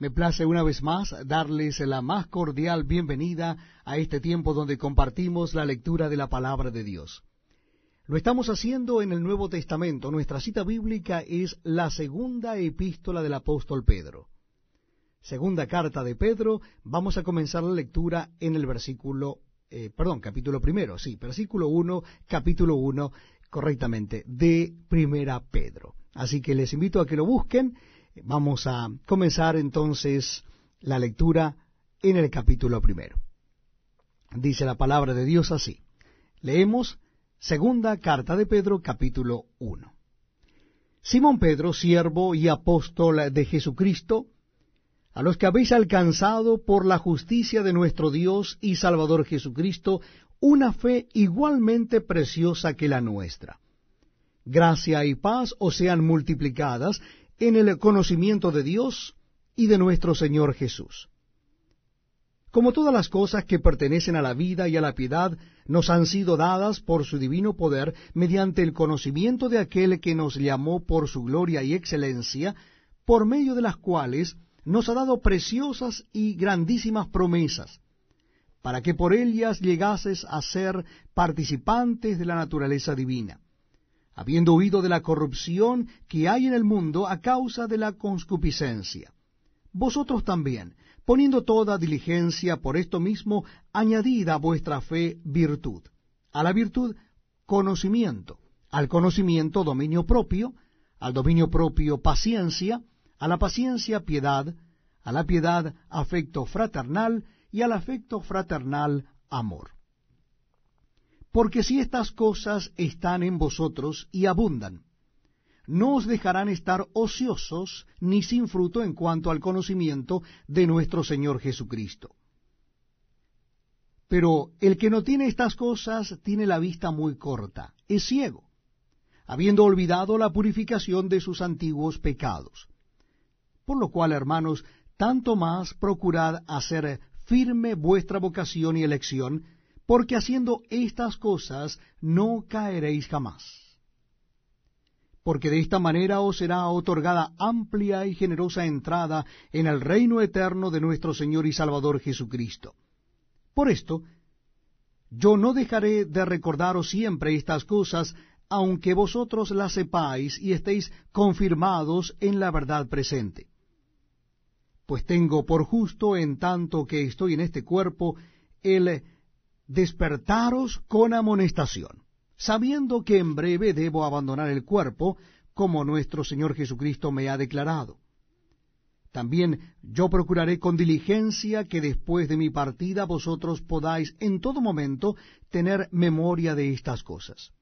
Me place una vez más darles la más cordial bienvenida a este tiempo donde compartimos la lectura de la palabra de Dios. Lo estamos haciendo en el Nuevo Testamento. Nuestra cita bíblica es la segunda epístola del apóstol Pedro. Segunda carta de Pedro, vamos a comenzar la lectura en el versículo, eh, perdón, capítulo primero, sí, versículo 1, capítulo 1, correctamente, de Primera Pedro. Así que les invito a que lo busquen Vamos a comenzar entonces la lectura en el capítulo primero. Dice la palabra de Dios así. Leemos segunda carta de Pedro, capítulo 1. Simón Pedro, siervo y apóstol de Jesucristo, a los que habéis alcanzado por la justicia de nuestro Dios y Salvador Jesucristo una fe igualmente preciosa que la nuestra. Gracia y paz os sean multiplicadas en el conocimiento de Dios y de nuestro Señor Jesús. Como todas las cosas que pertenecen a la vida y a la piedad nos han sido dadas por su divino poder mediante el conocimiento de aquel que nos llamó por su gloria y excelencia, por medio de las cuales nos ha dado preciosas y grandísimas promesas, para que por ellas llegases a ser participantes de la naturaleza divina habiendo huido de la corrupción que hay en el mundo a causa de la conscupiscencia. Vosotros también, poniendo toda diligencia por esto mismo, añadid a vuestra fe virtud, a la virtud conocimiento, al conocimiento dominio propio, al dominio propio paciencia, a la paciencia piedad, a la piedad afecto fraternal y al afecto fraternal amor porque si estas cosas están en vosotros y abundan, no os dejarán estar ociosos ni sin fruto en cuanto al conocimiento de nuestro Señor Jesucristo. Pero el que no tiene estas cosas tiene la vista muy corta, es ciego, habiendo olvidado la purificación de sus antiguos pecados. Por lo cual, hermanos, tanto más procurad hacer firme vuestra vocación y elección, porque haciendo estas cosas no caeréis jamás. Porque de esta manera os será otorgada amplia y generosa entrada en el reino eterno de nuestro Señor y Salvador Jesucristo. Por esto, yo no dejaré de recordaros siempre estas cosas, aunque vosotros las sepáis y estéis confirmados en la verdad presente. Pues tengo por justo, en tanto que estoy en este cuerpo, el despertaros con amonestación, sabiendo que en breve debo abandonar el cuerpo, como nuestro Señor Jesucristo me ha declarado. También yo procuraré con diligencia que después de mi partida vosotros podáis en todo momento tener memoria de estas cosas.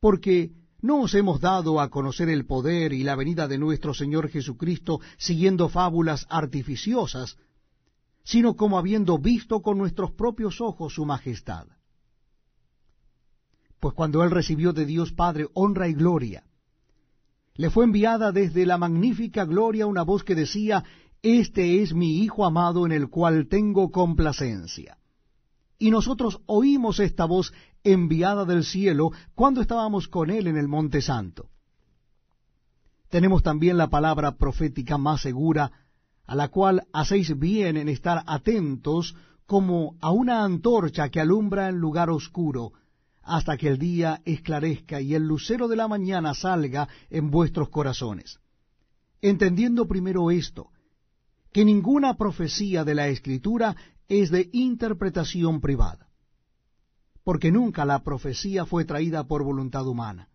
Porque no os hemos dado a conocer el poder y la venida de nuestro Señor Jesucristo siguiendo fábulas artificiosas, sino como habiendo visto con nuestros propios ojos su majestad. Pues cuando él recibió de Dios Padre honra y gloria, le fue enviada desde la magnífica gloria una voz que decía, Este es mi Hijo amado en el cual tengo complacencia. Y nosotros oímos esta voz enviada del cielo cuando estábamos con él en el Monte Santo. Tenemos también la palabra profética más segura a la cual hacéis bien en estar atentos como a una antorcha que alumbra en lugar oscuro, hasta que el día esclarezca y el lucero de la mañana salga en vuestros corazones. Entendiendo primero esto, que ninguna profecía de la Escritura es de interpretación privada, porque nunca la profecía fue traída por voluntad humana,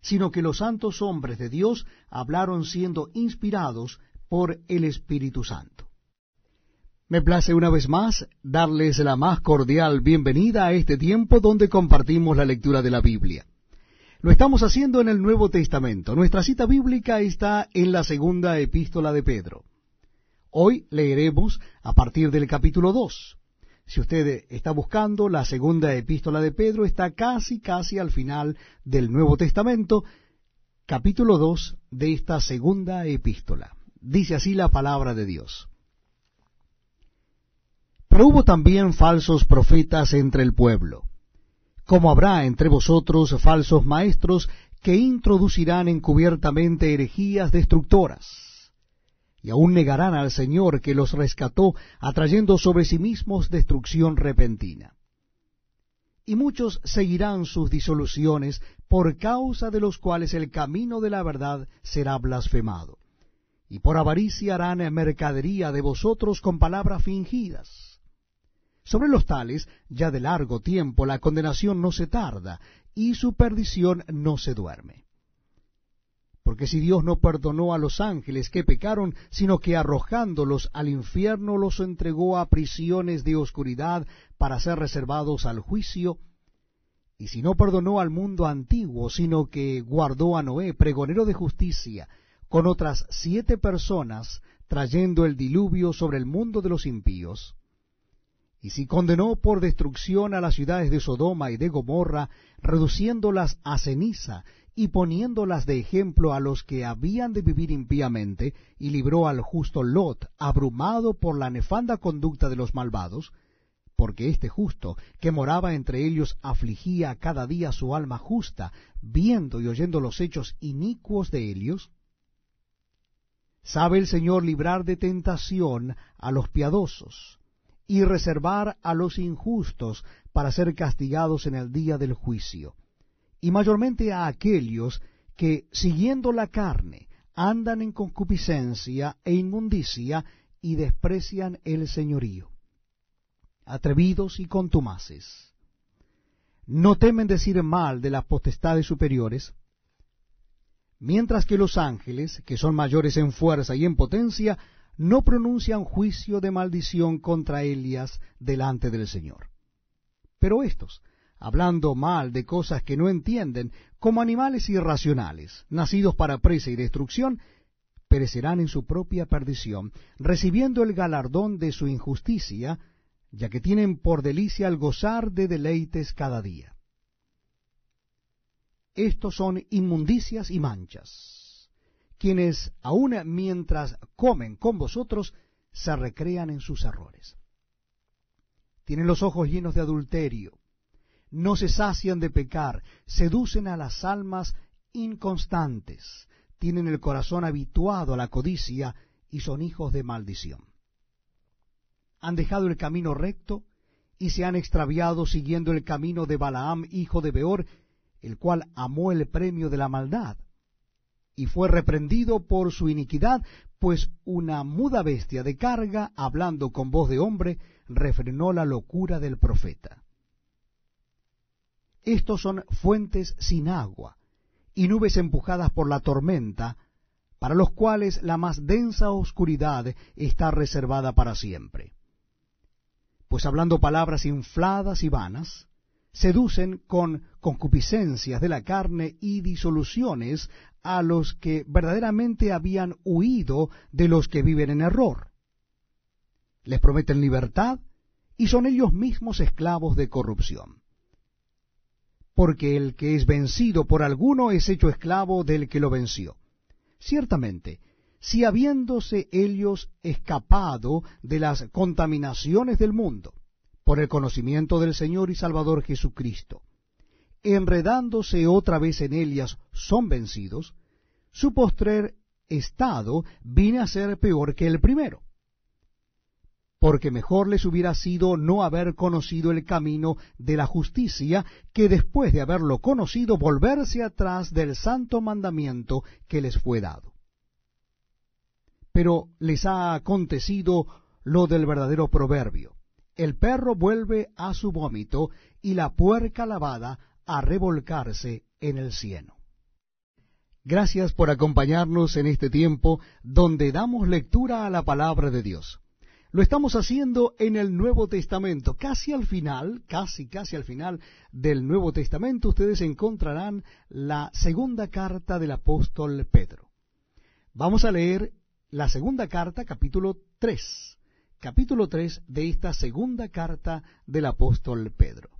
sino que los santos hombres de Dios hablaron siendo inspirados por el Espíritu Santo. Me place una vez más darles la más cordial bienvenida a este tiempo donde compartimos la lectura de la Biblia. Lo estamos haciendo en el Nuevo Testamento. Nuestra cita bíblica está en la segunda epístola de Pedro. Hoy leeremos a partir del capítulo 2. Si usted está buscando, la segunda epístola de Pedro está casi, casi al final del Nuevo Testamento, capítulo 2 de esta segunda epístola. Dice así la palabra de Dios. Pero hubo también falsos profetas entre el pueblo, como habrá entre vosotros falsos maestros que introducirán encubiertamente herejías destructoras, y aún negarán al Señor que los rescató, atrayendo sobre sí mismos destrucción repentina. Y muchos seguirán sus disoluciones, por causa de los cuales el camino de la verdad será blasfemado. Y por avaricia harán mercadería de vosotros con palabras fingidas. Sobre los tales, ya de largo tiempo, la condenación no se tarda, y su perdición no se duerme. Porque si Dios no perdonó a los ángeles que pecaron, sino que arrojándolos al infierno los entregó a prisiones de oscuridad para ser reservados al juicio, y si no perdonó al mundo antiguo, sino que guardó a Noé, pregonero de justicia, con otras siete personas, trayendo el diluvio sobre el mundo de los impíos, y si condenó por destrucción a las ciudades de Sodoma y de Gomorra, reduciéndolas a ceniza y poniéndolas de ejemplo a los que habían de vivir impíamente, y libró al justo Lot, abrumado por la nefanda conducta de los malvados, porque este justo, que moraba entre ellos, afligía cada día su alma justa, viendo y oyendo los hechos inicuos de ellos? Sabe el Señor librar de tentación a los piadosos, y reservar a los injustos para ser castigados en el día del juicio y mayormente a aquellos que, siguiendo la carne, andan en concupiscencia e inmundicia y desprecian el señorío, atrevidos y contumaces. No temen decir mal de las potestades superiores, mientras que los ángeles, que son mayores en fuerza y en potencia, no pronuncian juicio de maldición contra Elias delante del Señor. Pero estos, hablando mal de cosas que no entienden, como animales irracionales, nacidos para presa y destrucción, perecerán en su propia perdición, recibiendo el galardón de su injusticia, ya que tienen por delicia el gozar de deleites cada día. Estos son inmundicias y manchas, quienes aun mientras comen con vosotros, se recrean en sus errores. Tienen los ojos llenos de adulterio, no se sacian de pecar, seducen a las almas inconstantes, tienen el corazón habituado a la codicia y son hijos de maldición. Han dejado el camino recto y se han extraviado siguiendo el camino de Balaam, hijo de Beor, el cual amó el premio de la maldad, y fue reprendido por su iniquidad, pues una muda bestia de carga, hablando con voz de hombre, refrenó la locura del profeta. Estos son fuentes sin agua y nubes empujadas por la tormenta, para los cuales la más densa oscuridad está reservada para siempre. Pues hablando palabras infladas y vanas, seducen con concupiscencias de la carne y disoluciones a los que verdaderamente habían huido de los que viven en error. Les prometen libertad y son ellos mismos esclavos de corrupción porque el que es vencido por alguno es hecho esclavo del que lo venció. Ciertamente, si habiéndose ellos escapado de las contaminaciones del mundo, por el conocimiento del Señor y Salvador Jesucristo, enredándose otra vez en ellas son vencidos, su postrer estado viene a ser peor que el primero porque mejor les hubiera sido no haber conocido el camino de la justicia, que después de haberlo conocido volverse atrás del santo mandamiento que les fue dado. Pero les ha acontecido lo del verdadero proverbio. El perro vuelve a su vómito y la puerca lavada a revolcarse en el cieno. Gracias por acompañarnos en este tiempo donde damos lectura a la palabra de Dios. Lo estamos haciendo en el Nuevo Testamento. Casi al final, casi, casi al final del Nuevo Testamento, ustedes encontrarán la segunda carta del apóstol Pedro. Vamos a leer la segunda carta, capítulo 3. Capítulo 3 de esta segunda carta del apóstol Pedro.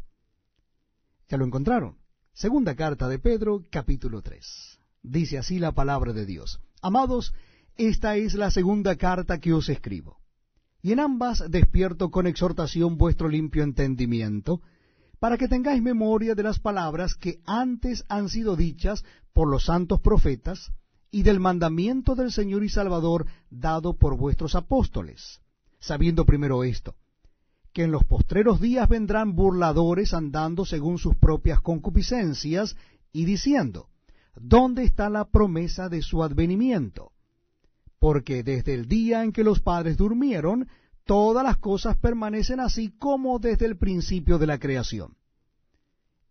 ¿Ya lo encontraron? Segunda carta de Pedro, capítulo 3. Dice así la palabra de Dios. Amados, esta es la segunda carta que os escribo y en ambas despierto con exhortación vuestro limpio entendimiento, para que tengáis memoria de las palabras que antes han sido dichas por los santos profetas, y del mandamiento del Señor y Salvador dado por vuestros apóstoles, sabiendo primero esto, que en los postreros días vendrán burladores andando según sus propias concupiscencias y diciendo, ¿dónde está la promesa de su advenimiento? Porque desde el día en que los padres durmieron, todas las cosas permanecen así como desde el principio de la creación.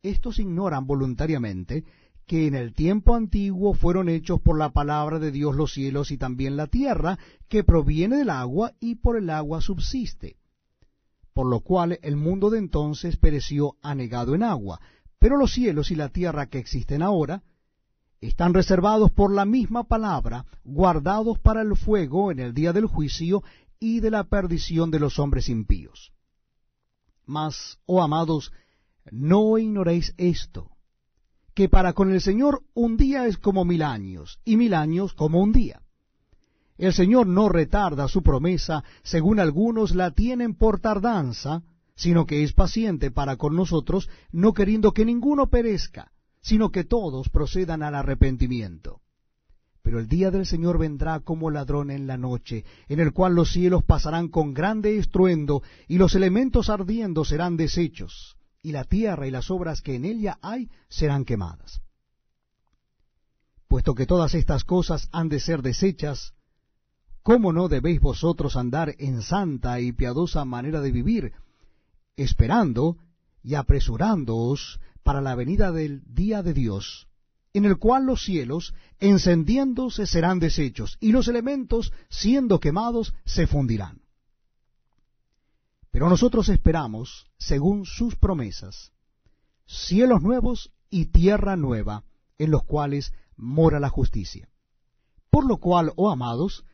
Estos ignoran voluntariamente que en el tiempo antiguo fueron hechos por la palabra de Dios los cielos y también la tierra, que proviene del agua y por el agua subsiste. Por lo cual el mundo de entonces pereció anegado en agua, pero los cielos y la tierra que existen ahora están reservados por la misma palabra, guardados para el fuego en el día del juicio y de la perdición de los hombres impíos. Mas, oh amados, no ignoréis esto, que para con el Señor un día es como mil años, y mil años como un día. El Señor no retarda su promesa, según algunos la tienen por tardanza, sino que es paciente para con nosotros, no queriendo que ninguno perezca, sino que todos procedan al arrepentimiento. Pero el día del Señor vendrá como ladrón en la noche, en el cual los cielos pasarán con grande estruendo, y los elementos ardiendo serán deshechos, y la tierra y las obras que en ella hay serán quemadas. Puesto que todas estas cosas han de ser deshechas, ¿cómo no debéis vosotros andar en santa y piadosa manera de vivir, esperando y apresurándoos para la venida del día de Dios, en el cual los cielos, encendiéndose, serán deshechos, y los elementos, siendo quemados, se fundirán. Pero nosotros esperamos, según sus promesas, cielos nuevos y tierra nueva, en los cuales mora la justicia. Por lo cual, oh amados,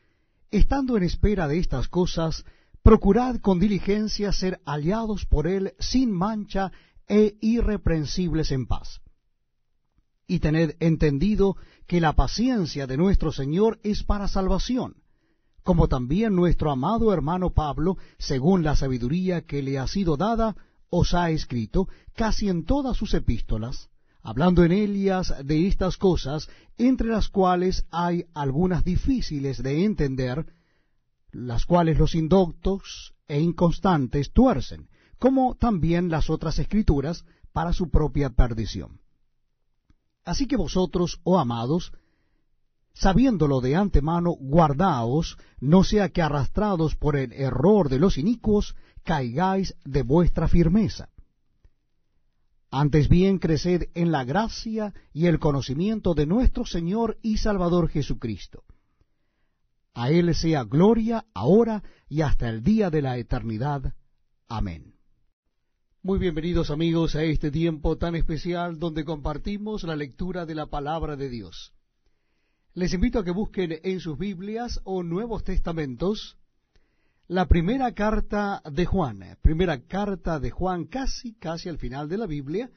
estando en espera de estas cosas, procurad con diligencia ser aliados por él sin mancha e irreprensibles en paz. Y tened entendido que la paciencia de nuestro Señor es para salvación, como también nuestro amado hermano Pablo, según la sabiduría que le ha sido dada, os ha escrito casi en todas sus epístolas, hablando en ellas de estas cosas, entre las cuales hay algunas difíciles de entender, las cuales los indoctos e inconstantes tuercen, como también las otras escrituras, para su propia perdición. Así que vosotros, oh amados, sabiéndolo de antemano, guardaos, no sea que arrastrados por el error de los inicuos, caigáis de vuestra firmeza. Antes bien creced en la gracia y el conocimiento de nuestro Señor y Salvador Jesucristo. A Él sea gloria ahora y hasta el día de la eternidad. Amén. Muy bienvenidos amigos a este tiempo tan especial donde compartimos la lectura de la palabra de Dios. Les invito a que busquen en sus Biblias o Nuevos Testamentos la primera carta de Juan, primera carta de Juan casi, casi al final de la Biblia.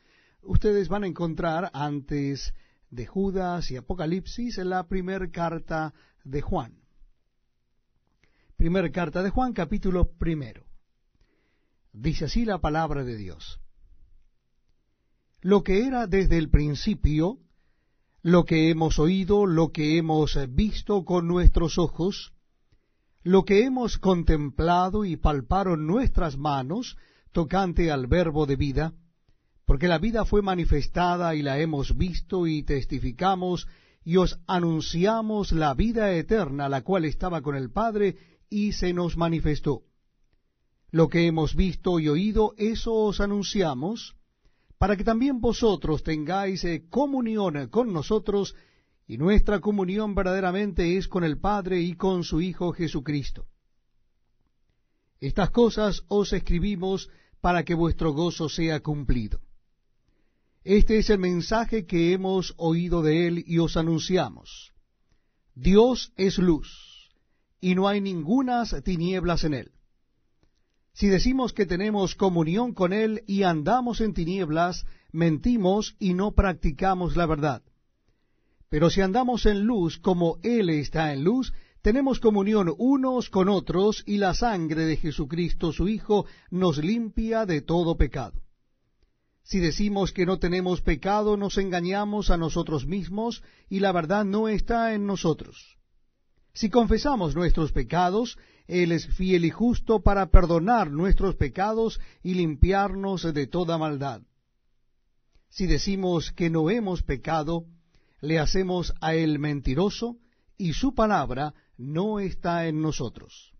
Ustedes van a encontrar antes de Judas y Apocalipsis la primera carta de Juan. Primera carta de Juan, capítulo primero. Dice así la palabra de Dios. Lo que era desde el principio, lo que hemos oído, lo que hemos visto con nuestros ojos, lo que hemos contemplado y palparon nuestras manos tocante al verbo de vida, porque la vida fue manifestada y la hemos visto y testificamos y os anunciamos la vida eterna, la cual estaba con el Padre y se nos manifestó. Lo que hemos visto y oído, eso os anunciamos, para que también vosotros tengáis eh, comunión con nosotros, y nuestra comunión verdaderamente es con el Padre y con su Hijo Jesucristo. Estas cosas os escribimos para que vuestro gozo sea cumplido. Este es el mensaje que hemos oído de él y os anunciamos. Dios es luz y no hay ningunas tinieblas en él. Si decimos que tenemos comunión con él y andamos en tinieblas, mentimos y no practicamos la verdad. Pero si andamos en luz como él está en luz, tenemos comunión unos con otros y la sangre de Jesucristo su Hijo nos limpia de todo pecado. Si decimos que no tenemos pecado, nos engañamos a nosotros mismos y la verdad no está en nosotros. Si confesamos nuestros pecados, Él es fiel y justo para perdonar nuestros pecados y limpiarnos de toda maldad. Si decimos que no hemos pecado, le hacemos a Él mentiroso y su palabra no está en nosotros.